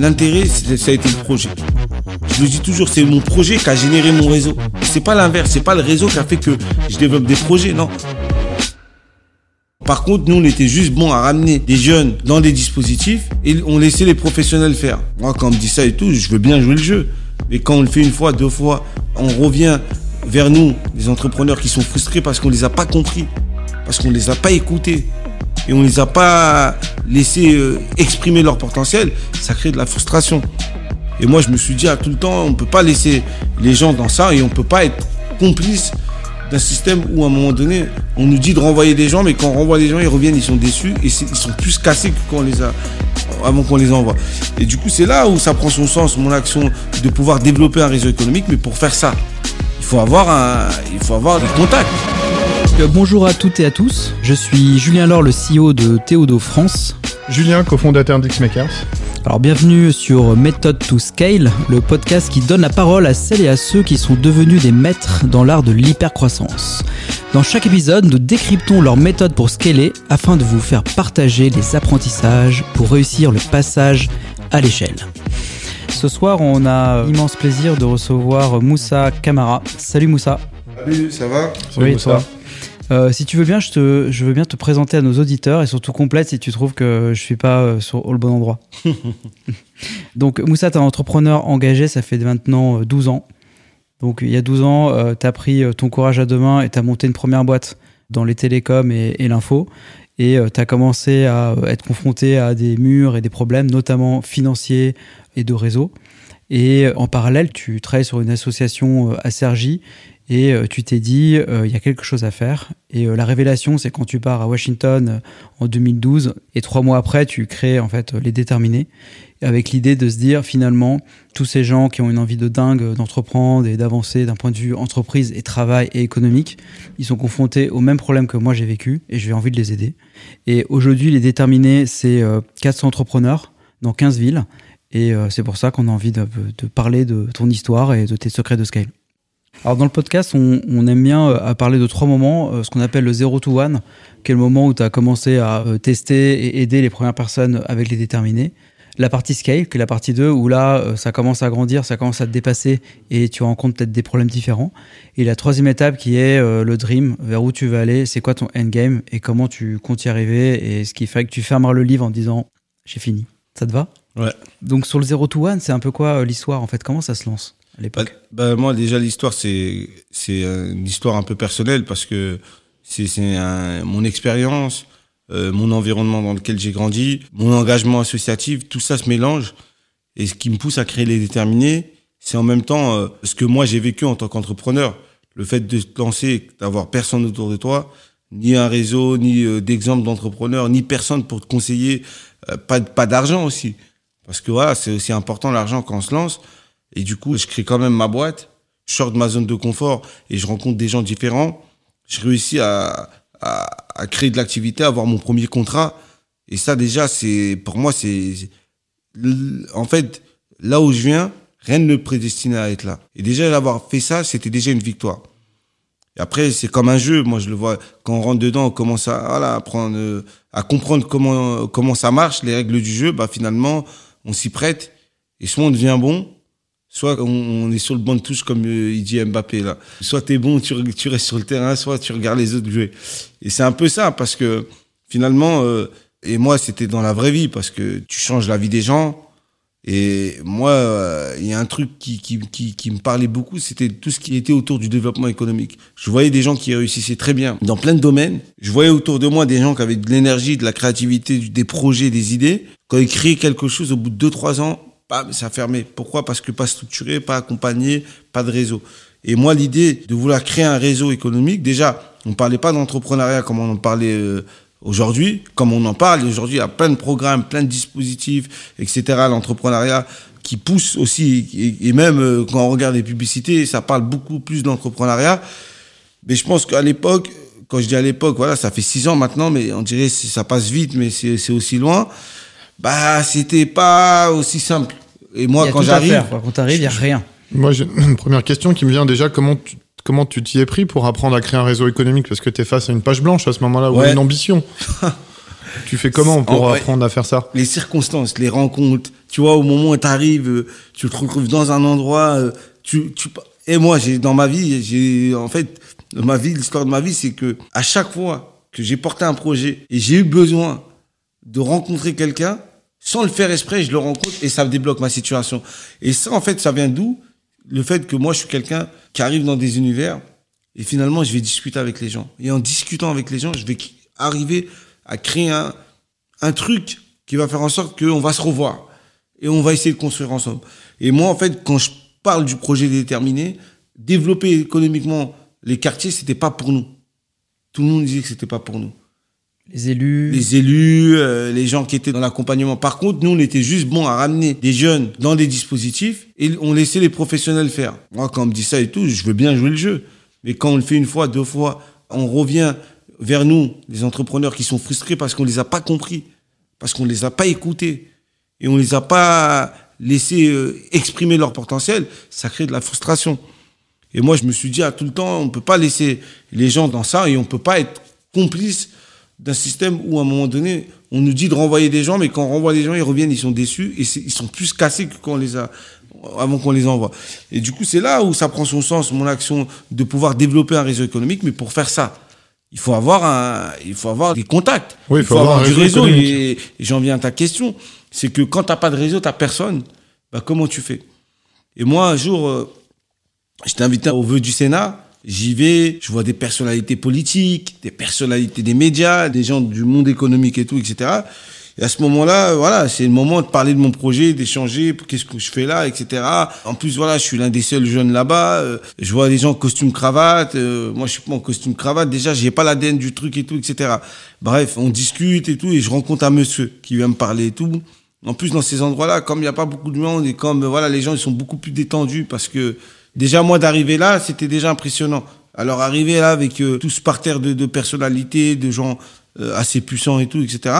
l'intérêt, ça a été le projet. Je le dis toujours, c'est mon projet qui a généré mon réseau. C'est pas l'inverse, c'est pas le réseau qui a fait que je développe des projets, non. Par contre, nous, on était juste bons à ramener des jeunes dans des dispositifs et on laissait les professionnels faire. Moi, quand on me dit ça et tout, je veux bien jouer le jeu. Mais quand on le fait une fois, deux fois, on revient vers nous, les entrepreneurs qui sont frustrés parce qu'on les a pas compris, parce qu'on les a pas écoutés et on les a pas laissés euh, exprimer leur potentiel, ça crée de la frustration. Et moi, je me suis dit à tout le temps, on peut pas laisser les gens dans ça et on peut pas être complice d'un système où à un moment donné, on nous dit de renvoyer des gens, mais quand on renvoie des gens, ils reviennent, ils sont déçus et ils sont plus cassés que quand on les a avant qu'on les envoie. Et du coup, c'est là où ça prend son sens, mon action, de pouvoir développer un réseau économique. Mais pour faire ça, il faut avoir un, il faut avoir des contacts. Euh, Bonjour à toutes et à tous, je suis Julien Laure, le CEO de Théodo France. Julien, cofondateur d'Xmakers. Alors bienvenue sur Method to Scale, le podcast qui donne la parole à celles et à ceux qui sont devenus des maîtres dans l'art de l'hypercroissance. Dans chaque épisode, nous décryptons leur méthode pour scaler afin de vous faire partager les apprentissages pour réussir le passage à l'échelle. Ce soir, on a l'immense plaisir de recevoir Moussa Kamara. Salut Moussa. Salut, ça va? Oui, toi. Euh, si tu veux bien, je, te, je veux bien te présenter à nos auditeurs et surtout complète si tu trouves que je suis pas euh, sur au bon endroit. Donc Moussa, tu es un entrepreneur engagé, ça fait maintenant euh, 12 ans. Donc il y a 12 ans, tu as pris euh, ton courage à deux mains et tu as monté une première boîte dans les télécoms et, et l'info. Et tu as commencé à euh, être confronté à des murs et des problèmes, notamment financiers et de réseau. Et euh, en parallèle, tu travailles sur une association euh, à Sergi et euh, tu t'es dit, euh, il y a quelque chose à faire. Et euh, la révélation, c'est quand tu pars à Washington en 2012 et trois mois après, tu crées en fait les déterminés avec l'idée de se dire finalement, tous ces gens qui ont une envie de dingue d'entreprendre et d'avancer d'un point de vue entreprise et travail et économique, ils sont confrontés aux mêmes problèmes que moi j'ai vécu et j'ai envie de les aider. Et aujourd'hui, les déterminés, c'est euh, 400 entrepreneurs dans 15 villes. Et c'est pour ça qu'on a envie de, de parler de ton histoire et de tes secrets de scale. Alors dans le podcast, on, on aime bien euh, à parler de trois moments, euh, ce qu'on appelle le 0 to 1, qui est le moment où tu as commencé à euh, tester et aider les premières personnes avec les déterminés. La partie scale, qui est la partie 2, où là, ça commence à grandir, ça commence à te dépasser et tu rencontres peut-être des problèmes différents. Et la troisième étape qui est le dream, vers où tu veux aller, c'est quoi ton endgame et comment tu comptes y arriver et ce qui fait que tu fermeras le livre en disant j'ai fini. Ça te va? Ouais. Donc sur le 0 to 1, c'est un peu quoi l'histoire en fait? Comment ça se lance? Bah, bah, moi déjà l'histoire c'est euh, une histoire un peu personnelle parce que c'est mon expérience, euh, mon environnement dans lequel j'ai grandi, mon engagement associatif, tout ça se mélange et ce qui me pousse à créer les déterminés, c'est en même temps euh, ce que moi j'ai vécu en tant qu'entrepreneur, le fait de te lancer, d'avoir personne autour de toi, ni un réseau, ni euh, d'exemple d'entrepreneur, ni personne pour te conseiller, euh, pas pas d'argent aussi. Parce que voilà, c'est aussi important l'argent quand on se lance. Et du coup, je crée quand même ma boîte. Je sors de ma zone de confort et je rencontre des gens différents. Je réussis à, à, créer de l'activité, à avoir mon premier contrat. Et ça, déjà, c'est pour moi, c'est en fait là où je viens, rien ne me prédestinait à être là. Et déjà d'avoir fait ça, c'était déjà une victoire. Après, c'est comme un jeu. Moi, je le vois quand on rentre dedans, on commence à voilà, à prendre, à comprendre comment comment ça marche, les règles du jeu. Bah finalement, on s'y prête et soit on devient bon, soit on, est sur le banc de touche comme euh, il dit Mbappé là. Soit t'es bon, tu, re- tu restes sur le terrain, soit tu regardes les autres jouer. Et c'est un peu ça parce que finalement, euh, et moi c'était dans la vraie vie parce que tu changes la vie des gens. Et moi, euh, il y a un truc qui, qui, qui, qui me parlait beaucoup, c'était tout ce qui était autour du développement économique. Je voyais des gens qui réussissaient très bien dans plein de domaines. Je voyais autour de moi des gens qui avaient de l'énergie, de la créativité, des projets, des idées. Quand ils créaient quelque chose, au bout de 2-3 ans, bam, ça fermait. Pourquoi? Parce que pas structuré, pas accompagné, pas de réseau. Et moi, l'idée de vouloir créer un réseau économique, déjà, on parlait pas d'entrepreneuriat comme on en parlait euh, aujourd'hui, comme on en parle. Aujourd'hui, il y a plein de programmes, plein de dispositifs, etc. L'entrepreneuriat qui pousse aussi, et, même euh, quand on regarde les publicités, ça parle beaucoup plus d'entrepreneuriat. Mais je pense qu'à l'époque, quand je dis à l'époque, voilà, ça fait six ans maintenant, mais on dirait que ça passe vite, mais c'est aussi loin. Bah, c'était pas aussi simple. Et moi, y quand j'arrive. Quand t'arrives, il n'y a rien. Moi, j'ai une première question qui me vient déjà. Comment tu comment tu t'y es pris pour apprendre à créer un réseau économique? Parce que tu es face à une page blanche à ce moment-là, ou Ouais. une ambition. tu fais comment pour vrai- apprendre à faire ça? les circonstances, les rencontres, Tu vois, au moment où tu arrives, tu te retrouves dans un endroit, euh, tu, tu, et moi, j'ai, dans ma vie, j'ai, en fait, dans ma vie, l'histoire de ma vie, c'est que à chaque fois que j'ai porté un projet et j'ai eu besoin de rencontrer quelqu'un, sans le faire exprès, je le rencontre et ça débloque ma situation. Et ça, en fait, ça vient d'où? Le fait que moi, je suis quelqu'un qui arrive dans des univers et finalement, je vais discuter avec les gens. Et en discutant avec les gens, je vais arriver à créer un, un truc qui va faire en sorte qu'on va se revoir et on va essayer de construire ensemble. Et moi, en fait, quand je parle du projet déterminé, développer économiquement les quartiers, c'était pas pour nous. Tout le monde disait que c'était pas pour nous. Les élus. Les élus, euh, les gens qui étaient dans l'accompagnement. Par contre, nous, on était juste bons à ramener des jeunes dans des dispositifs et on laissait les professionnels faire. Moi, quand on me dit ça et tout, je veux bien jouer le jeu. Mais quand on le fait une fois, deux fois, on revient vers nous, les entrepreneurs qui sont frustrés parce qu'on les a pas compris, parce qu'on les a pas écoutés et on les a pas laissés euh, exprimer leur potentiel, ça crée de la frustration. Et moi, je me suis dit à tout le temps, on peut pas laisser les gens dans ça et on peut pas être complice d'un système où à un moment donné, on nous dit de renvoyer des gens, mais quand on renvoie des gens, ils reviennent, ils sont déçus et ils sont plus cassés que quand on les a avant qu'on les envoie. Et du coup, c'est là où ça prend son sens, mon action de pouvoir développer un réseau économique, mais pour faire ça, il faut avoir un, il faut avoir des contacts. Oui, il faut, avoir, du réseau. Et, j'en viens à ta question, c'est que quand t'as pas de réseau, t'as personne. Bah comment tu fais? Et moi, un jour, euh, j'étais invité au vœu du Sénat. J'y vais, je vois des personnalités politiques, des personnalités des médias, des gens du monde économique et tout, etc. Et à ce moment-là, voilà, c'est le moment de parler de mon projet, d'échanger, qu'est-ce que je fais là, etc. En plus, voilà, je suis l'un des seuls jeunes là-bas. Euh, je vois des gens en costume cravate. Euh, moi, je suis pas en costume cravate. Déjà, j'ai pas l'ADN du truc et tout, etc. Bref, on discute et tout, et je rencontre un monsieur qui vient me parler et tout. En plus, dans ces endroits-là, comme il n'y a pas beaucoup de monde et comme voilà, les gens ils sont beaucoup plus détendus parce que Déjà, moi, d'arriver là, c'était déjà impressionnant. Alors, arriver là avec euh, tout ce parterre de, personnalités, de gens euh, assez puissants et tout, etc.,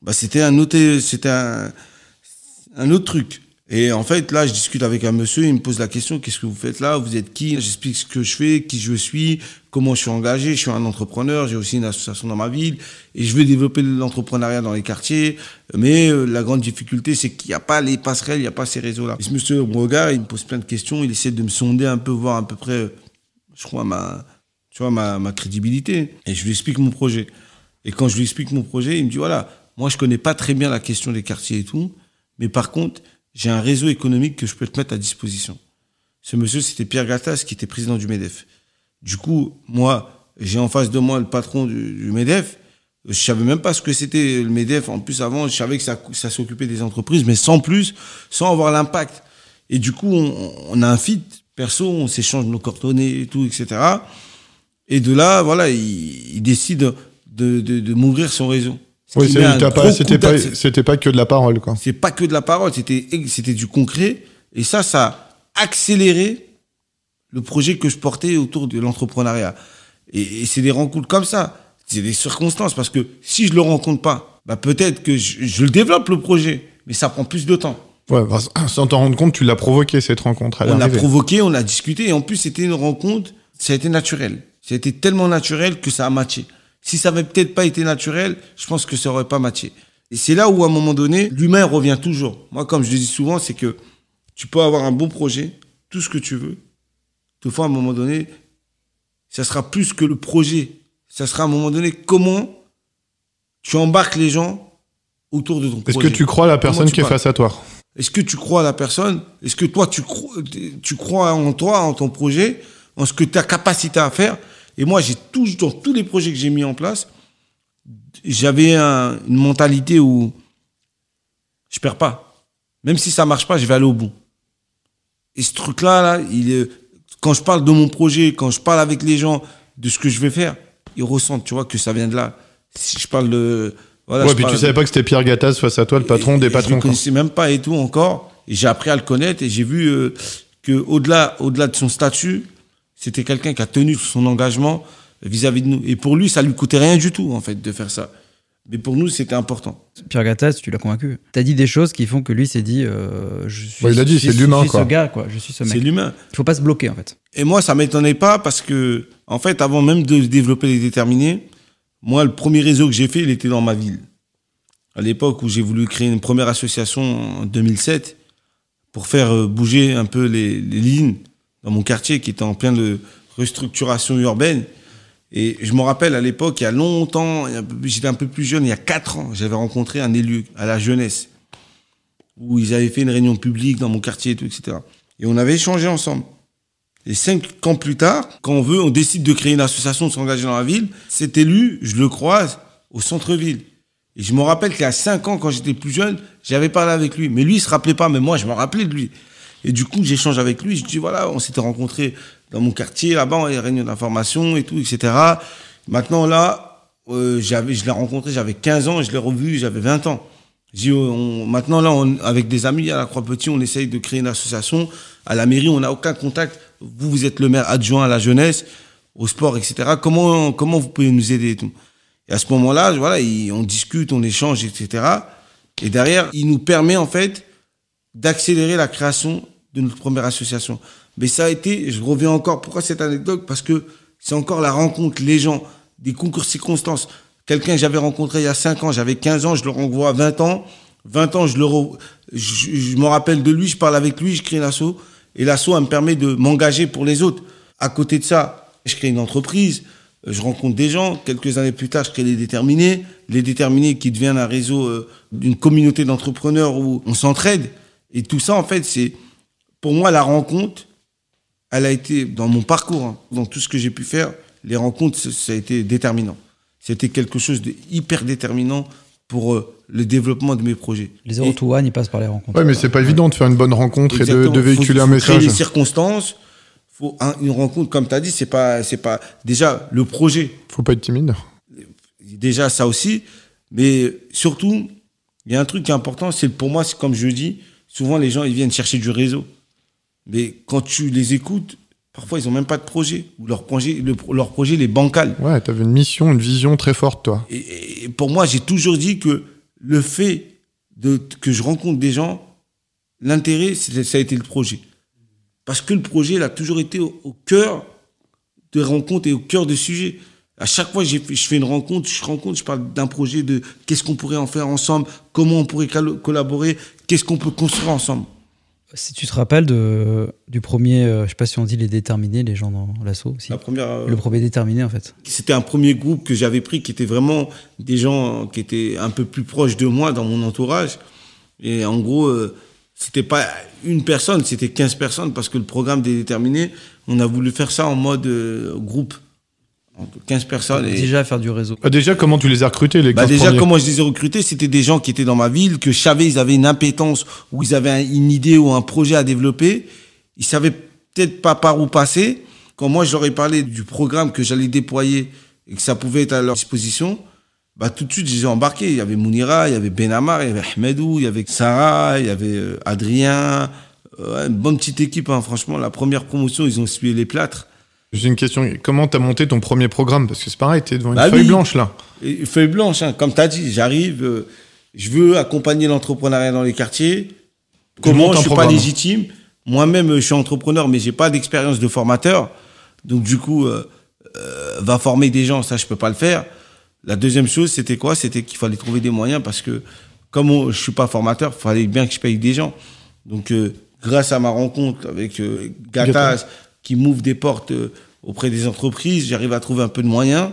bah, c'était un autre, c'était un autre truc. Et en fait, là, je discute avec un monsieur, il me pose la question, qu'est-ce que vous faites là? Vous êtes qui? J'explique ce que je fais, qui je suis, comment je suis engagé. Je suis un entrepreneur, j'ai aussi une association dans ma ville et je veux développer l'entrepreneuriat dans les quartiers. Mais euh, la grande difficulté, c'est qu'il n'y a pas les passerelles, il n'y a pas ces réseaux-là. Ce monsieur me regarde, il me pose plein de questions, il essaie de me sonder un peu, voir à peu près, je crois, ma, tu vois, ma, ma crédibilité. Et je lui explique mon projet. Et quand je lui explique mon projet, il me dit, voilà, moi, je connais pas très bien la question des quartiers et tout, mais par contre, j'ai un réseau économique que je peux te mettre à disposition. Ce monsieur, c'était Pierre Gattaz, qui était président du MEDEF. Du coup, moi, j'ai en face de moi le patron du, MEDEF. Je savais même pas ce que c'était le MEDEF. En plus, avant, je savais que ça, ça s'occupait des entreprises, mais sans plus, sans avoir l'impact. Et du coup, on, a un fit perso, on s'échange nos coordonnées et tout, etc. Et de là, voilà, il, décide de, de, de m'ouvrir son réseau. Oui, c'était pas, c'était pas, que de la parole, quoi. C'est pas que de la parole, c'était, c'était du concret. Et ça, ça a accéléré le projet que je portais autour de l'entrepreneuriat. Et, c'est des rencontres comme ça. C'est des circonstances parce que si je le rencontre pas, bah peut-être que je, le développe le projet, mais ça prend plus de temps. Ouais, sans t'en rendre compte, tu l'as provoqué cette rencontre. On l'a provoqué, on a discuté et en plus c'était une rencontre, ça a été naturel. Ça a été tellement naturel que ça a matché. Si ça avait peut-être pas été naturel, je pense que ça aurait pas matché. Et c'est là où, à un moment donné, l'humain revient toujours. Moi, comme je le dis souvent, c'est que tu peux avoir un bon projet, tout ce que tu veux. Toutefois, à un moment donné, ça sera plus que le projet. Ça sera à un moment donné comment tu embarques les gens autour de ton projet. Est-ce que tu crois à la personne qui est face à toi Est-ce que tu crois à la personne? Est-ce que toi, tu crois, tu crois en toi, en ton projet, en ce que tu as capacité à faire? Et moi, j'ai toujours, dans tous les projets que j'ai mis en place, j'avais une mentalité où je perds pas. Même si ça marche pas, je vais aller au bout. Et ce truc-là, là, il est, quand je parle de mon projet, quand je parle avec les gens de ce que je vais faire, ils ressentent, tu vois, que ça vient de là. Si je parle de, voilà. Ouais, puis tu savais pas que c'était Pierre Gattaz face à toi, le patron des patrons. Je ne connaissais même pas et tout encore. Et j'ai appris à le connaître et j'ai vu euh, que au-delà, au-delà de son statut, c'était quelqu'un qui a tenu son engagement vis-à-vis de nous. Et pour lui, ça lui coûtait rien du tout, en fait, de faire ça. Mais pour nous, c'était important. Pierre Gattaz, tu l'as convaincu. Tu as dit des choses qui font que lui s'est dit euh, je suis, il a dit, c'est l'humain, ce gars, quoi. Je suis ce mec. C'est l'humain. Il faut pas se bloquer, en fait. Et moi, ça m'étonnait pas parce que, en fait, avant même de développer les déterminés, moi, le premier réseau que j'ai fait, il était dans ma ville. à l'époque où j'ai voulu créer une première association en 2007 pour faire euh, bouger un peu les, les lignes dans mon quartier qui était en pleine restructuration urbaine. Et je me rappelle à l'époque, il y a longtemps, j'étais un peu plus jeune, il y a quatre ans, j'avais rencontré un élu à la jeunesse, où ils avaient fait une réunion publique dans mon quartier et tout, etc. Et on avait échangé ensemble. Et cinq ans plus tard, quand on veut, on décide de créer une association, de s'engager dans la ville, cet élu, je le croise au centre-ville. Et je me rappelle qu'il y a cinq ans, quand j'étais plus jeune, j'avais parlé avec lui. Mais lui, il se rappelait pas, mais moi, je me rappelais de lui. Et du coup, j'échange avec lui. Je dis, voilà, on s'était rencontrés dans mon quartier, là-bas, il y a réunion d'information et tout, etc. Maintenant, là, euh, je l'ai rencontré, j'avais 15 ans, je l'ai revu, j'avais 20 ans. Je dis, on, maintenant, là, avec des amis à la Croix-Petit, on essaye de créer une association. À la mairie, on n'a aucun contact. Vous, vous êtes le maire adjoint à la jeunesse, au sport, etc. Comment, comment vous pouvez nous aider et tout? Et à ce moment-là, voilà, on discute, on échange, etc. Et derrière, il nous permet en fait d'accélérer la création de notre première association. Mais ça a été, je reviens encore, pourquoi cette anecdote? Parce que c'est encore la rencontre, les gens, des concours circonstances. Quelqu'un que j'avais rencontré il y a 5 ans, j'avais 15 ans, je le renvoie à 20 ans. 20 ans, je, le je, me rappelle de lui, je parle avec lui, je crée l'assaut. Et l'assaut, elle me permet de m'engager pour les autres. À côté de ça, je crée une entreprise, je rencontre des gens. Quelques années plus tard, je crée les déterminés. Les déterminés qui deviennent un réseau euh, d'une communauté d'entrepreneurs où on s'entraide. Et tout ça, en fait, c'est pour moi la rencontre. Elle a été dans mon parcours, hein, dans tout ce que j'ai pu faire. Les rencontres, ça a été déterminant. C'était quelque chose de hyper déterminant pour euh, le développement de mes projets. Les 0 to one, ils passent par les rencontres. Ouais, mais c'est pas évident de faire une bonne rencontre et de, de véhiculer un message. Créer les circonstances, faut une rencontre comme tu as dit c'est pas c'est pas déjà le projet faut pas être timide déjà ça aussi mais surtout il y a un truc qui est important c'est pour moi c'est comme je dis souvent les gens ils viennent chercher du réseau. Mais quand tu les écoutes parfois ils ont même pas de projet. Ou leur projet leur projet les bancal. Ouais tu avais une mission une vision très forte toi. Et, pour moi j'ai toujours dit que le fait de que je rencontre des gens l'intérêt ça a été le projet. Parce que le projet, il a toujours été au, cœur de rencontres et au cœur de sujets. À chaque fois je fais une rencontre, je rencontre, je parle d'un projet de qu'est-ce qu'on pourrait en faire ensemble, comment on pourrait collaborer, qu'est-ce qu'on peut construire ensemble. Si tu te rappelles de, du premier, euh, je sais pas si on dit les déterminés, les gens dans l'assaut aussi. La première, euh, le premier déterminé en fait. C'était un premier groupe que j'avais pris qui était vraiment des gens qui étaient un peu plus proches de moi dans mon entourage. Et en gros, euh, c'était pas une personne, c'était 15 personnes parce que le programme est déterminé. On a voulu faire ça en mode euh, groupe. 15 personnes. Et... Déjà faire du réseau. Ah, déjà, comment tu les as recrutés, les bah Déjà, comment je les ai recrutés C'était des gens qui étaient dans ma ville, que je savais, ils avaient une impétence ou ils avaient une idée ou un projet à développer. Ils savaient peut-être pas par où passer. Quand moi, je leur ai parlé du programme que j'allais déployer et que ça pouvait être à leur disposition, bah, tout de suite, je les ai embarqués. Il y avait Mounira, il y avait Benamar, il y avait Ahmedou, il y avait Sarah, il y avait euh, Adrien. une bonne petite équipe, hein. franchement. La première promotion, ils ont suivi les plâtres. J'ai une question. Comment tu as monté ton premier programme? Parce que c'est pareil, tu es devant une bah feuille blanche là. Une feuille blanche, hein. comme tu as dit. J'arrive, euh, je veux accompagner l'entrepreneuriat dans les quartiers. Comment Je suis pas légitime. Moi-même, je suis entrepreneur, mais j'ai pas d'expérience de formateur. Donc, du coup, euh, va former des gens, ça, je peux pas le faire. La deuxième chose, c'était quoi? C'était qu'il fallait trouver des moyens parce que, comme je je suis pas formateur, il fallait bien que je paye des gens. Donc, euh, grâce à ma rencontre avec euh, Gataz, qui m'ouvre des portes euh, auprès des entreprises, j'arrive à trouver un peu de moyens.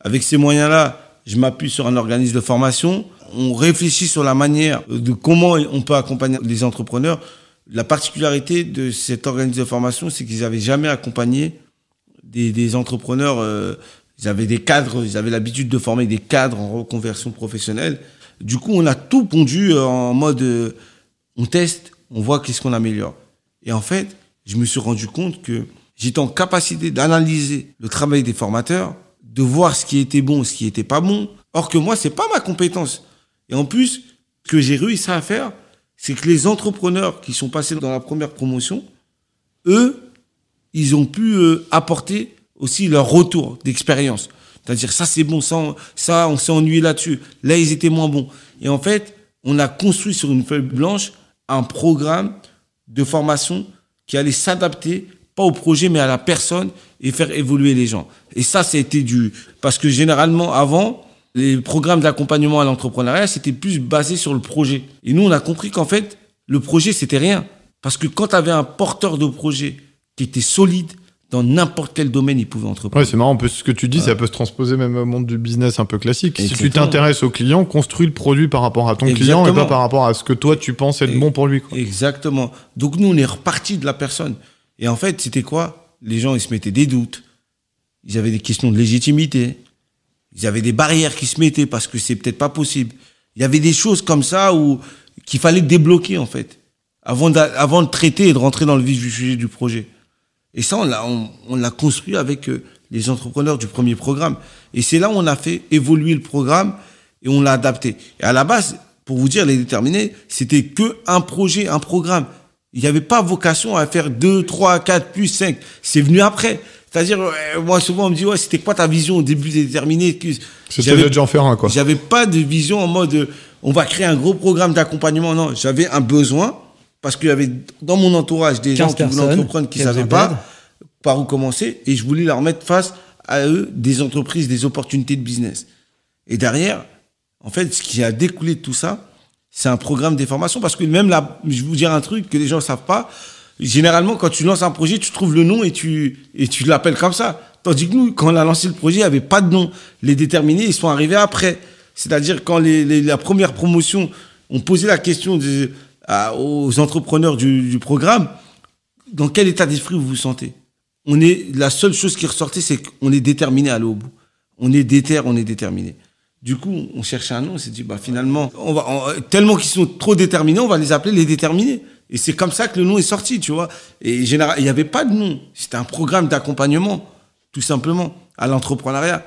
Avec ces moyens-là, je m'appuie sur un organisme de formation. On réfléchit sur la manière de comment on peut accompagner les entrepreneurs. La particularité de cet organisme de formation, c'est qu'ils n'avaient jamais accompagné des, entrepreneurs ils avaient des cadres, ils avaient l'habitude de former des cadres en reconversion professionnelle. Du coup, on a tout pondu euh, en mode euh, on teste, on voit qu'est-ce qu'on améliore. Et en fait, je me suis rendu compte que j'étais en capacité d'analyser le travail des formateurs, de voir ce qui était bon, ce qui était pas bon. Or que moi, c'est pas ma compétence. Et en plus, ce que j'ai réussi à faire, c'est que les entrepreneurs qui sont passés dans la première promotion, eux, ils ont pu euh, apporter aussi leur retour d'expérience. C'est-à-dire, ça c'est bon, ça, ça on s'est ennuyé là-dessus. Là, ils étaient moins bons. Et en fait, on a construit sur une feuille blanche un programme de formation qui allait s'adapter, pas au projet, mais à la personne et faire évoluer les gens. Et ça, c'était du... Parce que généralement, avant, Les programmes d'accompagnement à l'entrepreneuriat, c'était plus basé sur le projet. Et nous, on a compris qu'en fait, le projet, c'était rien. Parce que quand tu avais un porteur de projet qui était solide, dans n'importe quel domaine, il pouvait entreprendre. Ouais, c'est marrant, ce que tu dis, ça peut se transposer même au monde du business un peu classique. Si tu t'intéresses au client, construis le produit par rapport à ton client et pas par rapport à ce que toi tu penses être Et- bon pour lui. Quoi. Exactement. Donc nous, on est reparti de la personne. Et en fait, c'était quoi? Les gens, ils se mettaient des doutes. Ils avaient des questions de légitimité. Ils avaient des barrières qui se mettaient parce que c'est peut-être pas possible. Il y avait des choses comme ça où qu'il fallait débloquer en fait avant de traiter et de rentrer dans le vif du sujet du projet. Et ça, on l'a on, on l'a construit avec euh, les entrepreneurs du premier programme. Et c'est là où on a fait évoluer le programme et on l'a adapté. Et à la base, pour vous dire, les déterminés, c'était que un projet, un programme. Il n'y avait pas vocation à faire 2, 3, 4, plus 5. C'est venu après. C'est-à-dire, euh, moi, souvent, on me dit, ouais, c'était quoi ta vision au début des déterminés? C'était en faire un, quoi. J'avais pas de vision en mode, euh, on va créer un gros programme d'accompagnement. Non, j'avais un besoin parce qu'il y avait dans mon entourage des gens 15 qui voulaient entreprendre, qui avaient savaient pas par où commencer, et je voulais leur mettre face à eux des entreprises, des opportunités de business. Et derrière, en fait, ce qui a découlé de tout ça, c'est un programme des formations. Parce que même là, je vais vous dire un truc que les gens ne savent pas. Généralement, quand tu lances un projet, tu trouves le nom et tu, et tu l'appelles comme ça. Tandis que nous, quand on a lancé le projet, il n'y avait pas de nom. Les déterminés, ils sont arrivés après. C'est-à-dire quand les, les- la première promotion, on posait la question de- aux entrepreneurs du, programme, dans quel état d'esprit vous vous sentez? On est la seule chose qui ressortait, c'est qu'on est déterminé à aller au bout. On est déter, on est déterminé. Du coup, on cherchait un nom, on s'est dit bah finalement, tellement qu'ils sont trop déterminés, on va les appeler les déterminés. Et c'est comme ça que le nom est sorti, tu vois. Et général, il n'y avait pas de nom. C'était un programme d'accompagnement, tout simplement, à l'entrepreneuriat.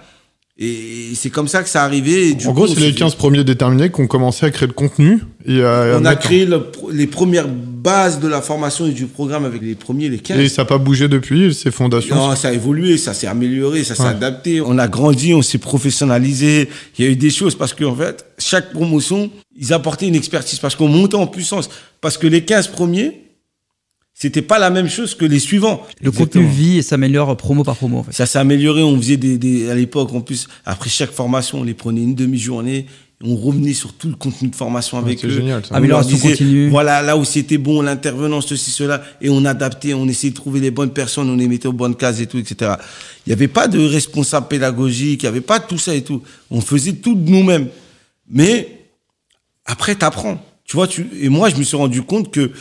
Et c'est comme ça que ça arrivait. Et du En coup, gros, c'est les dit- 15 premiers déterminés qui ont commencé à créer le contenu. Et à, à On a créé le- les premières bases de la formation et du programme avec les premiers, les 15. Et ça n'a pas bougé depuis, ces fondations. Non, ça a évolué, ça s'est amélioré, ça s'est Ouais. adapté. On a grandi, on s'est professionnalisé. Il y a eu des choses parce qu'en fait, chaque promotion, ils apportaient une expertise parce qu'on montait en puissance. Parce que les 15 premiers, c'était pas la même chose que les suivants. Le Exactement. contenu vit et s'améliore promo par promo. En fait. Ça s'est amélioré. On faisait des, des- à l'époque, en plus, après chaque formation, on les prenait une demi-journée. On revenait sur tout le contenu de formation avec c'est eux. génial, ça. On leur Amélioration disait, continue. Voilà, là où c'était bon, l'intervenant, ceci, cela. Et on adaptait, on essayait de trouver les bonnes personnes, on les mettait aux bonnes cases et tout, etc. Il n'y avait pas de responsable pédagogique, il n'y avait pas tout ça et tout. On faisait tout de nous-mêmes. Mais après, tu apprends. Tu vois, tu, et moi, je me suis rendu compte que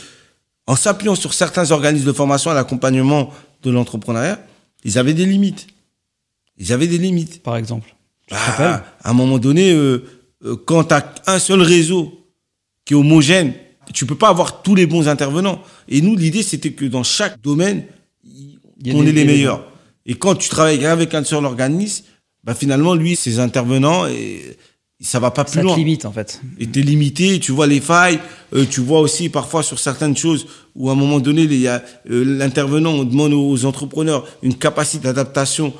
en s'appuyant sur certains organismes de formation à l'accompagnement de l'entrepreneuriat, ils avaient des limites. Ils avaient des limites. Par exemple. Ah, à un moment donné, euh, euh, quand tu as un seul réseau qui est homogène, tu peux pas avoir tous les bons intervenants. Et nous, l'idée, c'était que dans chaque domaine, on est les meilleurs. Et quand tu travailles avec un seul organisme, bah finalement, lui, ses intervenants, et ça va pas plus Ça loin. limite en fait. Et t'es limité, tu vois les failles, euh, tu vois aussi parfois sur certaines choses où à un moment donné, il y a euh, l'intervenant, on demande aux entrepreneurs une capacité d'adaptation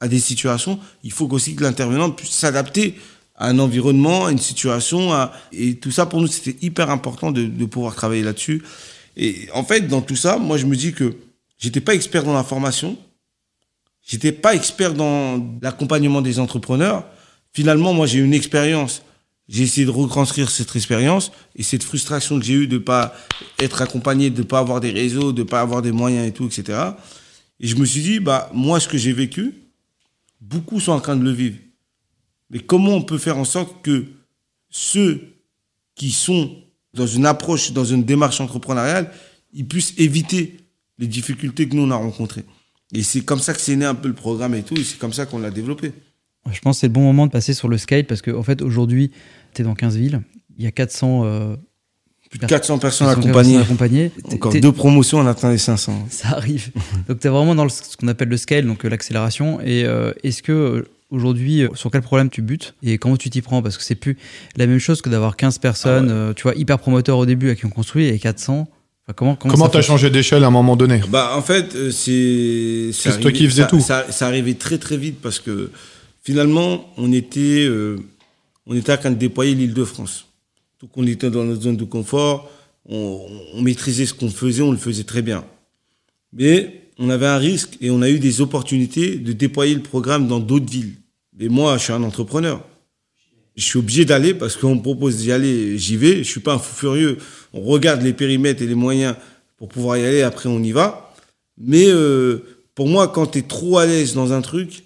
à des situations. Il faut aussi que l'intervenant puisse s'adapter à un environnement, à une situation. à- Et tout ça, pour nous, c'était hyper important de, de pouvoir travailler là-dessus. Et en fait, dans tout ça, moi, je me dis que j'étais pas expert dans la formation. J'étais pas expert dans l'accompagnement des entrepreneurs. Finalement, moi, j'ai eu une expérience. J'ai essayé de retranscrire cette expérience et cette frustration que j'ai eue de pas être accompagné, de pas avoir des réseaux, de pas avoir des moyens et tout, etc. Et je me suis dit, bah, moi, ce que j'ai vécu, beaucoup sont en train de le vivre. Mais comment on peut faire en sorte que ceux qui sont dans une approche, dans une démarche entrepreneuriale, ils puissent éviter les difficultés que nous on a rencontrées? Et c'est comme ça que c'est né un peu le programme et tout, et c'est comme ça qu'on l'a développé. Je pense que c'est le bon moment de passer sur le scale parce qu'en en fait aujourd'hui, tu es dans 15 villes. Il y a 400, euh, Plus de 400 personnes 400 accompagnées. accompagnées. Encore T'es- deux promotions, on atteint les 500. Ça arrive. donc tu es vraiment dans le- ce qu'on appelle le scale, donc euh, l'accélération. Et euh, est-ce que euh, aujourd'hui, sur quel problème tu butes et comment tu t'y prends? Parce que c'est plus la même chose que d'avoir 15 personnes, Ah euh, tu vois, hyper promoteurs au début à qui on construit et 400. Enfin, comment comment, t'as changé d'échelle à un moment donné? Bah, en fait, c'est. C'est toi qui faisais ça- tout. Ça, ça arrivait très très vite parce que finalement, on était, euh, on était à de déployer l'île de France. Donc, on était dans notre zone de confort, on, on maîtrisait ce qu'on faisait, on le faisait très bien. Mais on avait un risque et on a eu des opportunités de déployer le programme dans d'autres villes. Et moi, je suis un entrepreneur. Je suis obligé d'aller parce qu'on me propose d'y aller, j'y vais. Je suis pas un fou furieux. On regarde les périmètres et les moyens pour pouvoir y aller. Après, on y va. Mais euh, pour moi, quand tu es trop à l'aise dans un truc,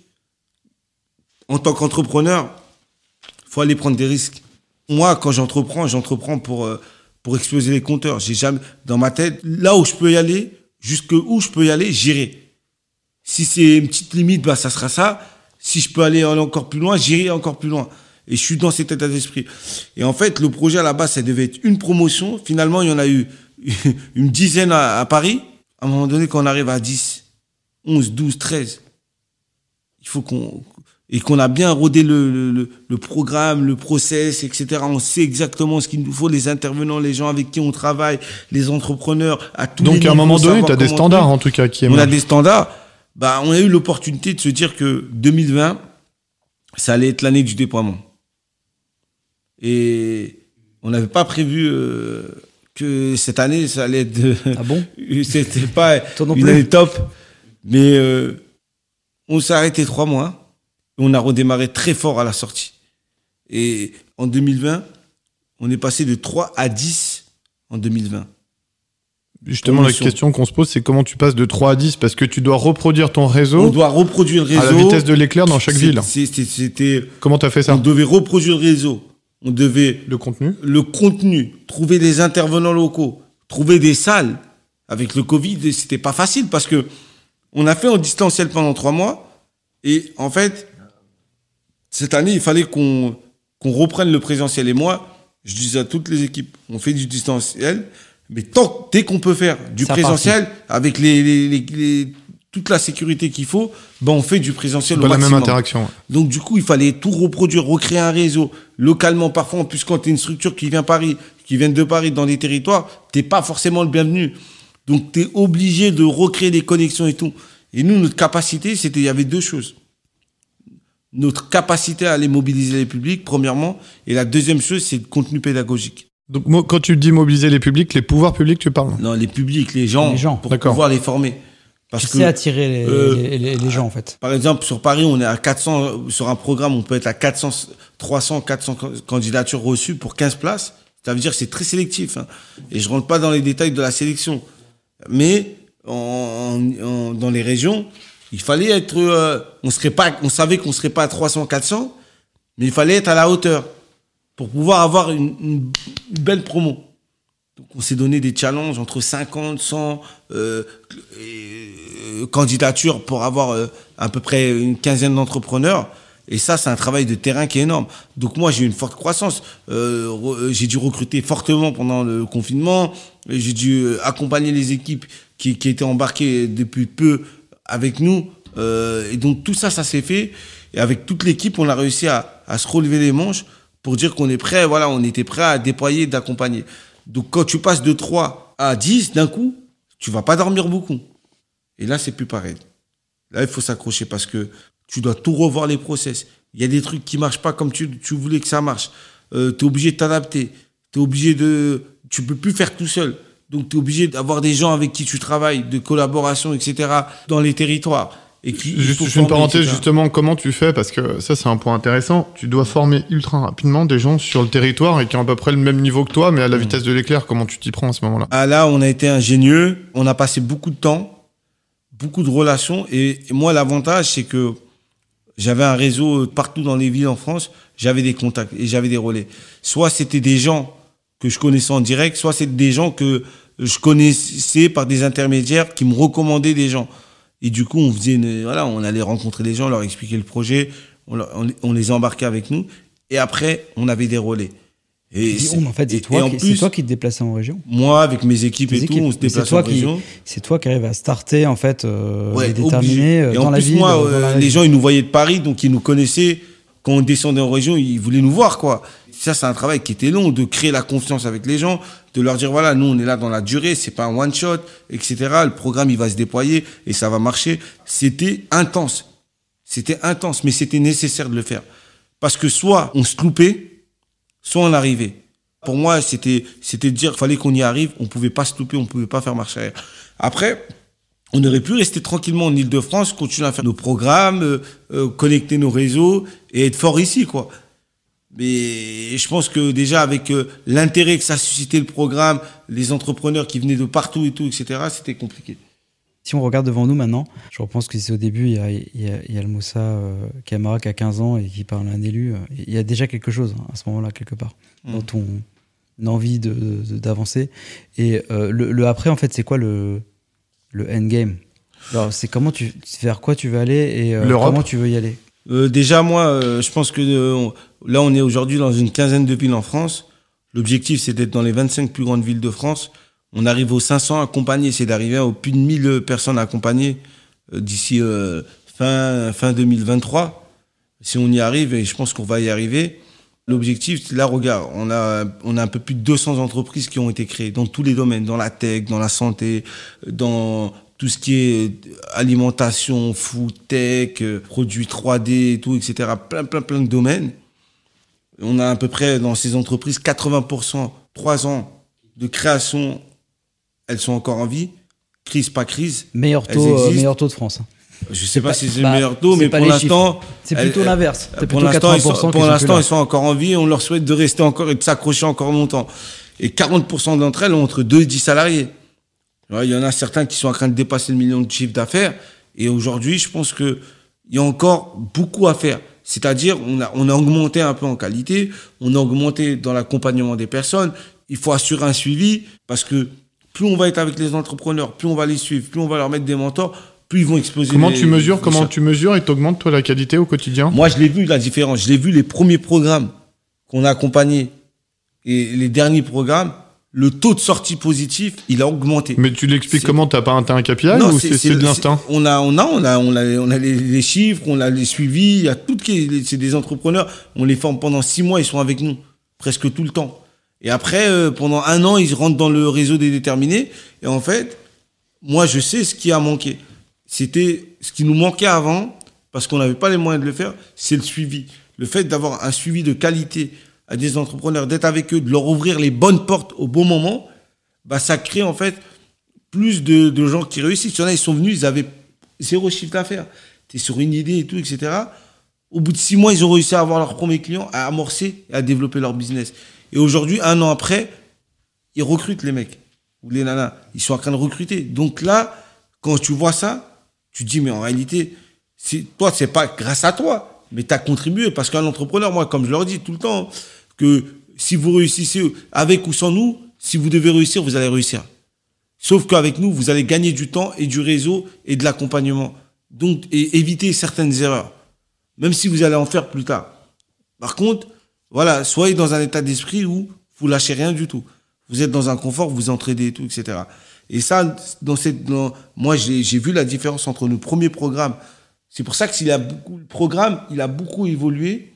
en tant qu'entrepreneur, faut aller prendre des risques. Moi, quand j'entreprends, j'entreprends pour euh, pour exploser les compteurs. J'ai jamais dans ma tête là où je peux y aller, jusque où je peux y aller, j'irai. Si c'est une petite limite, bah ça sera ça. Si je peux aller encore plus loin, j'irai encore plus loin. Et je suis dans cet état d'esprit. Et en fait, le projet à la base, ça devait être une promotion. Finalement, il y en a eu une dizaine à, Paris. À un moment donné, quand on arrive à 10, 11, 12, 13, il faut qu'on et qu'on a bien rodé le, le, le, programme, le process, etc. On sait exactement ce qu'il nous faut, les intervenants, les gens avec qui on travaille, les entrepreneurs, à tous Donc, à un moment donné, tu as des standards, en tout cas, qui On a des standards. Bah, on a eu l'opportunité de se dire que 2020, ça allait être l'année du déploiement. Et on n'avait pas prévu euh, que cette année, ça allait être. Ah bon? C'était pas une année top. Mais euh, on s'est arrêté trois mois. On a redémarré très fort à la sortie. Et en 2020, on est passé de 3 à 10 en 2020. Justement, la question qu'on se pose, c'est comment tu passes de 3 à 10 parce que tu dois reproduire ton réseau. On doit reproduire le réseau. À la vitesse de l'éclair dans chaque ville. C'était. Comment tu as fait ça? On devait reproduire le réseau on devait le contenu, le contenu, trouver des intervenants locaux, trouver des salles. Avec le Covid, c'était pas facile parce que on a fait en distanciel pendant trois mois et en fait cette année il fallait qu'on qu'on reprenne le présentiel et moi je disais à toutes les équipes on fait du distanciel mais tant dès qu'on peut faire du présentiel avec les, les, les, toute la sécurité qu'il faut, ben on fait du présentiel au pas la même interaction. Donc du coup, il fallait tout reproduire, recréer un réseau localement. Parfois, en plus, quand tu es une structure qui vient Paris, qui vient de Paris dans des territoires, t'es pas forcément le bienvenu. Donc tu es obligé de recréer des connexions et tout. Et nous, notre capacité, c'était, il y avait deux choses. Notre capacité à aller mobiliser les publics, premièrement, et la deuxième chose, c'est le contenu pédagogique. Donc quand tu dis mobiliser les publics, les pouvoirs publics, tu parles Non, les publics, les gens, les gens. pour pouvoir les former. Parce tu que, sais attirer euh, les, les, les, gens en fait. Par exemple, sur Paris, on est à 400 sur un programme, on peut être à 400, 300, 400 candidatures reçues pour 15 places. Ça veut dire que c'est très sélectif. Hein. Et je rentre pas dans les détails de la sélection, mais en, en, dans les régions, il fallait être, euh, on serait pas, on savait qu'on serait pas à 300, 400, mais il fallait être à la hauteur pour pouvoir avoir une, belle promo. Donc on s'est donné des challenges entre 50, 100 euh, euh, candidatures pour avoir euh, à peu près une quinzaine d'entrepreneurs. Et ça, c'est un travail de terrain qui est énorme. Donc moi, j'ai eu une forte croissance. Euh, j'ai dû recruter fortement pendant le confinement. J'ai dû accompagner les équipes qui, qui étaient embarquées depuis peu avec nous. et donc tout ça, ça s'est fait. Et avec toute l'équipe, on a réussi à, se relever les manches pour dire qu'on est prêt. Voilà, on était prêt à déployer, d'accompagner. Donc quand tu passes de 3 à 10 d'un coup, tu vas pas dormir beaucoup. Et là, c'est plus pareil. Là, il faut s'accrocher parce que tu dois tout revoir les process. Il y a des trucs qui marchent pas comme tu, tu voulais que ça marche. Euh, tu es obligé de t'adapter. Tu es obligé de... Tu peux plus faire tout seul. Donc, tu es obligé d'avoir des gens avec qui tu travailles, de collaboration, etc., dans les territoires. Et qui, Juste, une parenthèse, justement, comment tu fais? Parce que ça, c'est un point intéressant. Tu dois former ultra rapidement des gens sur le territoire et qui ont à peu près le même niveau que toi, mais à la mmh. vitesse de l'éclair. Comment tu t'y prends à ce moment-là? Ah là, on a été ingénieux. On a passé beaucoup de temps, beaucoup de relations. Et, moi, l'avantage, c'est que j'avais un réseau partout dans les villes en France. J'avais des contacts et j'avais des relais. Soit c'était des gens que je connaissais en direct, soit c'était des gens que je connaissais par des intermédiaires qui me recommandaient des gens. Et du coup, on faisait voilà, on allait rencontrer les gens, leur expliquer le projet, on, on, les embarquait avec nous. Et après, on avait des relais. Et oh, en fait, c'est toi, qui, toi qui te déplaçais en région. Moi, avec mes équipes et tout, on se déplaçait en région. C'est toi qui arrives à starter, en fait, euh, et déterminer euh, dans, la ville, moi, euh, les gens, ils nous voyaient de Paris, donc ils nous connaissaient. Quand on descendait en région, ils voulaient nous voir, quoi. Ça, c'est un travail qui était long, de créer la confiance avec les gens, de leur dire, voilà, nous, on est là dans la durée, c'est pas un one-shot, etc. Le programme, il va se déployer et ça va marcher. C'était intense. C'était intense, mais c'était nécessaire de le faire. Parce que soit on se loupait, soit on arrivait. Pour moi, c'était, c'était dire, fallait qu'on y arrive, on pouvait pas se louper, on pouvait pas faire marche arrière. Après, on aurait pu rester tranquillement en Ile-de-France, continuer à faire nos programmes, euh, euh, connecter nos réseaux et être fort ici, quoi. Mais je pense que déjà avec euh, l'intérêt que ça suscitait le programme, les entrepreneurs qui venaient de partout et tout, etc., c'était compliqué. Si on regarde devant nous maintenant, je repense que c'est au début, il y a, il y a, le Moussa euh, Camara qui a 15 ans et qui parle à un élu. Il y a déjà quelque chose hein, à ce moment-là, quelque part, mmh. dans ton envie d'avancer. De, et euh, le, après, en fait, c'est quoi le, le endgame? Alors, c'est comment tu, vers quoi tu veux aller et euh, comment tu veux y aller? Euh, Déjà, moi, je pense que là, on est aujourd'hui dans une quinzaine de villes en France. L'objectif, c'est d'être dans les 25 plus grandes villes de France. On arrive aux 500 accompagnés, c'est d'arriver aux plus de 1000 personnes accompagnées d'ici fin, fin 2023. Si on y arrive, et je pense qu'on va y arriver, L'objectif, là, regarde, on a, on a un peu plus de 200 entreprises qui ont été créées dans tous les domaines, dans la tech, dans la santé, dans tout ce qui est alimentation, food, tech, produits 3D, et tout, etc. Plein, plein, plein de domaines. On a à peu près dans ces entreprises 80%, 3 ans de création, elles sont encore en vie. Crise, pas crise. Meilleur taux, euh, meilleur taux de France. Hein. Je sais pas, si c'est le bah, meilleur taux, mais pour l'instant. C'est plutôt l'inverse. Pour l'instant, ils, sont, pour l'instant, ils sont encore en vie. On leur souhaite de rester encore et de s'accrocher encore longtemps. Et 40% d'entre elles ont entre 2 et 10 salariés. Il y en a certains qui sont en train de dépasser le million de chiffre d'affaires. Et aujourd'hui, je pense que il y a encore beaucoup à faire. C'est-à-dire, on a, on a augmenté un peu en qualité, on a augmenté dans l'accompagnement des personnes. Il faut assurer un suivi parce que plus on va être avec les entrepreneurs, plus on va les suivre, plus on va leur mettre des mentors, plus ils vont exploser. Comment tu mesures Comment tu mesures et t'augmentes toi la qualité au quotidien? Moi, je l'ai vu la différence. Je l'ai vu les premiers programmes qu'on a accompagnés et les derniers programmes. Le taux de sortie positif, il a augmenté. Mais tu l'expliques comment? T'as pas un KPI ou c'est de l'instinct On a, on a, on a, on a, on a les, chiffres, on a les suivis. Il y a toutes c'est des entrepreneurs. On les forme pendant six mois, ils sont avec nous presque tout le temps. Et après, euh, pendant un an, ils rentrent dans le réseau des déterminés. Et en fait, moi, je sais ce qui a manqué c'était ce qui nous manquait avant, parce qu'on n'avait pas les moyens de le faire, c'est le suivi. Le fait d'avoir un suivi de qualité à des entrepreneurs, d'être avec eux, de leur ouvrir les bonnes portes au bon moment, bah, ça crée en fait plus de, gens qui réussissent. Il y en a, ils sont venus, ils avaient zéro chiffre d'affaires. Tu es sur une idée et tout, etc. Au bout de six mois, ils ont réussi à avoir leur premier client, à amorcer et à développer leur business. Et aujourd'hui, un an après, ils recrutent les mecs ou les nanas. Ils sont en train de recruter. Donc là, quand tu vois ça, tu dis, mais en réalité, toi, c'est pas grâce à toi, mais tu as contribué. Parce qu'un entrepreneur, moi, comme je leur dis tout le temps, que si vous réussissez avec ou sans nous, si vous devez réussir, vous allez réussir. Sauf qu'avec nous, vous allez gagner du temps et du réseau et de l'accompagnement. Donc, et éviter certaines erreurs. Même si vous allez en faire plus tard. Par contre, voilà, soyez dans un état d'esprit où vous lâchez rien du tout. Vous êtes dans un confort, vous entraidez et tout, etc. Et ça, dans cette, moi, j'ai vu la différence entre nos premiers programmes. C'est pour ça que s'il a beaucoup, le programme, il a beaucoup évolué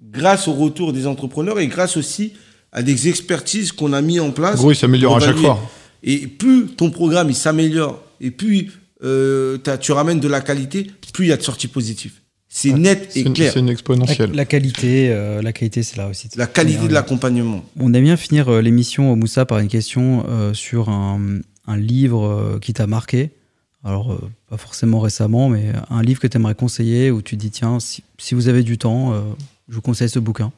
grâce au retour des entrepreneurs et grâce aussi à des expertises qu'on a mis en place. Oui, il s'améliore à chaque fois. Et plus ton programme il s'améliore et plus euh, tu ramènes de la qualité, plus il y a de sorties positives. C'est net et clair. C'est une exponentielle. La, qualité, euh, la qualité, c'est là aussi. La qualité de l'accompagnement. On aime bien finir euh, l'émission Moussa par une question sur un, un livre euh, qui t'a marqué alors euh, pas forcément récemment, mais un livre que tu aimerais conseiller où tu dis tiens, si, vous avez du temps, euh, je vous conseille ce bouquin.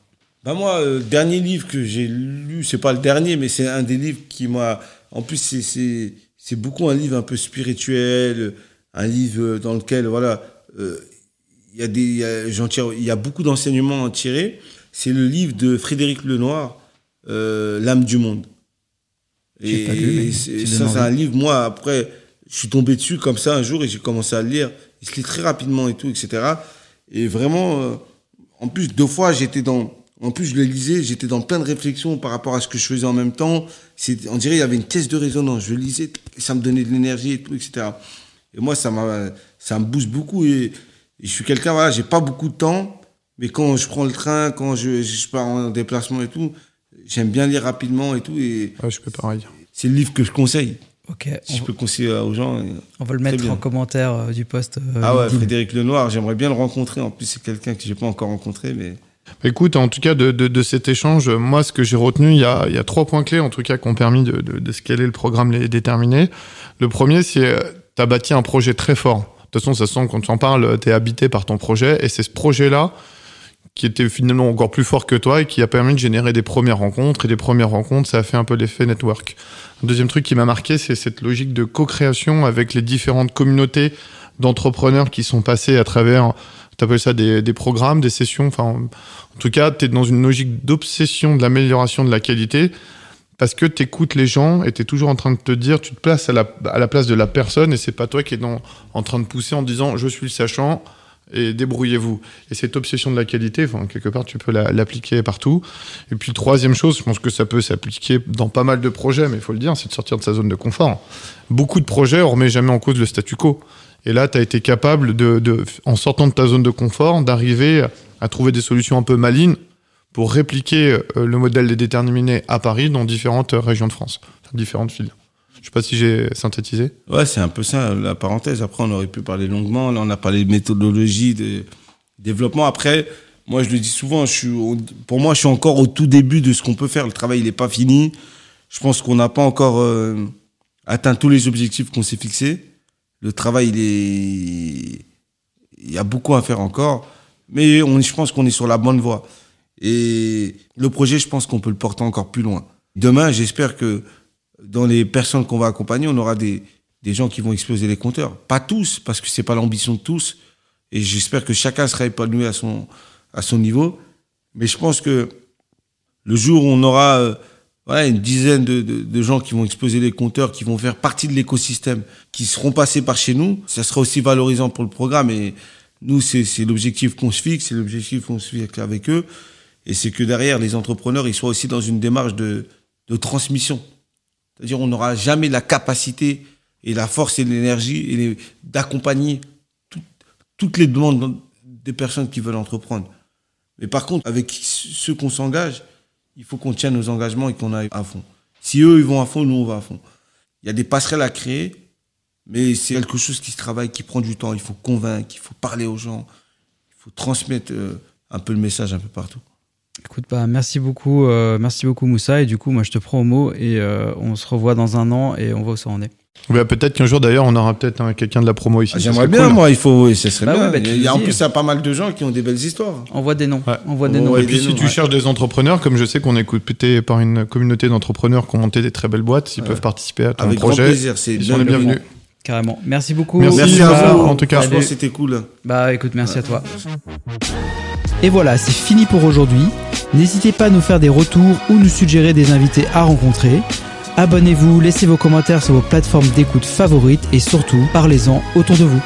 Bah moi, le dernier livre que j'ai lu, c'est pas le dernier, mais c'est un des livres qui m'a. En plus, c'est beaucoup un livre un peu spirituel, un livre dans lequel voilà, il y a des, il y a beaucoup d'enseignements à tirer. C'est le livre de Frédéric Lenoir, L'âme du monde. Et, ça, c'est un livre, moi, après, je suis tombé dessus comme ça un jour et j'ai commencé à le lire. Il se lit très rapidement et tout, etc. Et vraiment, euh, en plus, deux fois, j'étais dans. En plus, je le lisais, j'étais dans plein de réflexions par rapport à ce que je faisais en même temps. On dirait il y avait une caisse de résonance. Je lisais, ça me donnait de l'énergie et tout, etc. Et moi, ça, ça me booste beaucoup. Et, je suis quelqu'un, voilà, j'ai pas beaucoup de temps, mais quand je prends le train, quand je, je pars en déplacement et tout, j'aime bien lire rapidement et tout. Et je peux pareil. C'est le livre que je conseille. Ok. Si je peux conseiller aux gens. On va le mettre en commentaire euh, du post. Euh, ah ouais, Frédéric Lenoir, j'aimerais bien le rencontrer. En plus, c'est quelqu'un que j'ai pas encore rencontré, mais. Écoute, en tout cas, de, de, cet échange, moi, ce que j'ai retenu, il y a, y a, trois points clés, en tout cas, qui ont permis de, de, scaler le programme Les Déterminés. Le premier, c'est euh, tu as bâti un projet très fort. De toute façon, ça se sent quand tu en parles, tu es habité par ton projet, et c'est ce projet-là qui était finalement encore plus fort que toi et qui a permis de générer des premières rencontres. Et des premières rencontres, ça a fait un peu l'effet network. Un deuxième truc qui m'a marqué, c'est cette logique de co-création avec les différentes communautés d'entrepreneurs qui sont passés à travers, tu ça des, des, programmes, des sessions. Enfin, en tout cas, tu es dans une logique d'obsession de l'amélioration de la qualité parce que tu écoutes les gens et tu es toujours en train de te dire, tu te places à la, à la place de la personne et c'est pas toi qui es dans, en train de pousser en disant je suis le sachant, et débrouillez-vous. Et cette obsession de la qualité, enfin, quelque part, tu peux l'appliquer partout. Et puis, troisième chose, je pense que ça peut s'appliquer dans pas mal de projets, mais il faut le dire, c'est de sortir de sa zone de confort. Beaucoup de projets, on remet jamais en cause le statu quo. Et là, tu as été capable, de, de, en sortant de ta zone de confort, d'arriver à trouver des solutions un peu malines pour répliquer euh, le modèle des déterminés à Paris dans différentes régions de France, différentes villes. Je sais pas si j'ai synthétisé. Ouais, c'est un peu ça, la parenthèse. Après, on aurait pu parler longuement. Là, on a parlé de méthodologie, de développement. Après, moi, je le dis souvent, pour moi, je suis encore au tout début de ce qu'on peut faire. Le travail, il n'est pas fini. Je pense qu'on n'a pas encore euh, atteint tous les objectifs qu'on s'est fixés. Le travail, il y a beaucoup à faire encore. Mais on, je pense qu'on est sur la bonne voie. Et le projet, je pense qu'on peut le porter encore plus loin. Demain, j'espère que dans les personnes qu'on va accompagner, on aura des, des gens qui vont exploser les compteurs. Pas tous, parce que c'est pas l'ambition de tous. Et j'espère que chacun sera épanoui à son, à son niveau. Mais je pense que le jour où on aura euh, voilà, une dizaine de, de, de, gens qui vont exploser les compteurs, qui vont faire partie de l'écosystème, qui seront passés par chez nous, ça sera aussi valorisant pour le programme. Et nous, c'est l'objectif qu'on se fixe, c'est l'objectif qu'on se fixe avec eux. Et c'est que derrière, les entrepreneurs, ils soient aussi dans une démarche de, de transmission. C'est-à-dire on n'aura jamais la capacité et la force et l'énergie d'accompagner toutes les demandes des personnes qui veulent entreprendre. Mais par contre, avec ceux qu'on s'engage, il faut qu'on tienne nos engagements et qu'on aille à fond. Si eux, ils vont à fond, nous, on va à fond. Il y a des passerelles à créer, mais c'est quelque chose qui se travaille, qui prend du temps. Il faut convaincre, il faut parler aux gens, il faut transmettre euh, un peu le message un peu partout. Écoute, bah, merci beaucoup, euh, merci beaucoup Moussa. Et du coup, moi, je te prends au mot et euh, on se revoit dans un an et on voit où ça en est. Bah, peut-être qu'un jour d'ailleurs, on aura peut-être hein, quelqu'un de la promo ici. Ah, J'aimerais bien, moi, il faut, ce serait bah bien. il y a, en plus, il y a pas mal de gens qui ont des belles histoires. On voit des noms. On voit des noms. Et puis, si tu cherches des entrepreneurs, comme je sais qu'on est écouté par une communauté d'entrepreneurs qui ont monté des très belles boîtes, s'ils peuvent participer à ton Avec projet, grand plaisir, c'est ils les bienvenus. Carrément. Merci beaucoup. Merci, Merci à vous. en tout cas. C'était cool. Bah, écoute, merci à toi. Et voilà, c'est fini pour aujourd'hui. N'hésitez pas à nous faire des retours ou nous suggérer des invités à rencontrer. Abonnez-vous, laissez vos commentaires sur vos plateformes d'écoute favorites et surtout, parlez-en autour de vous.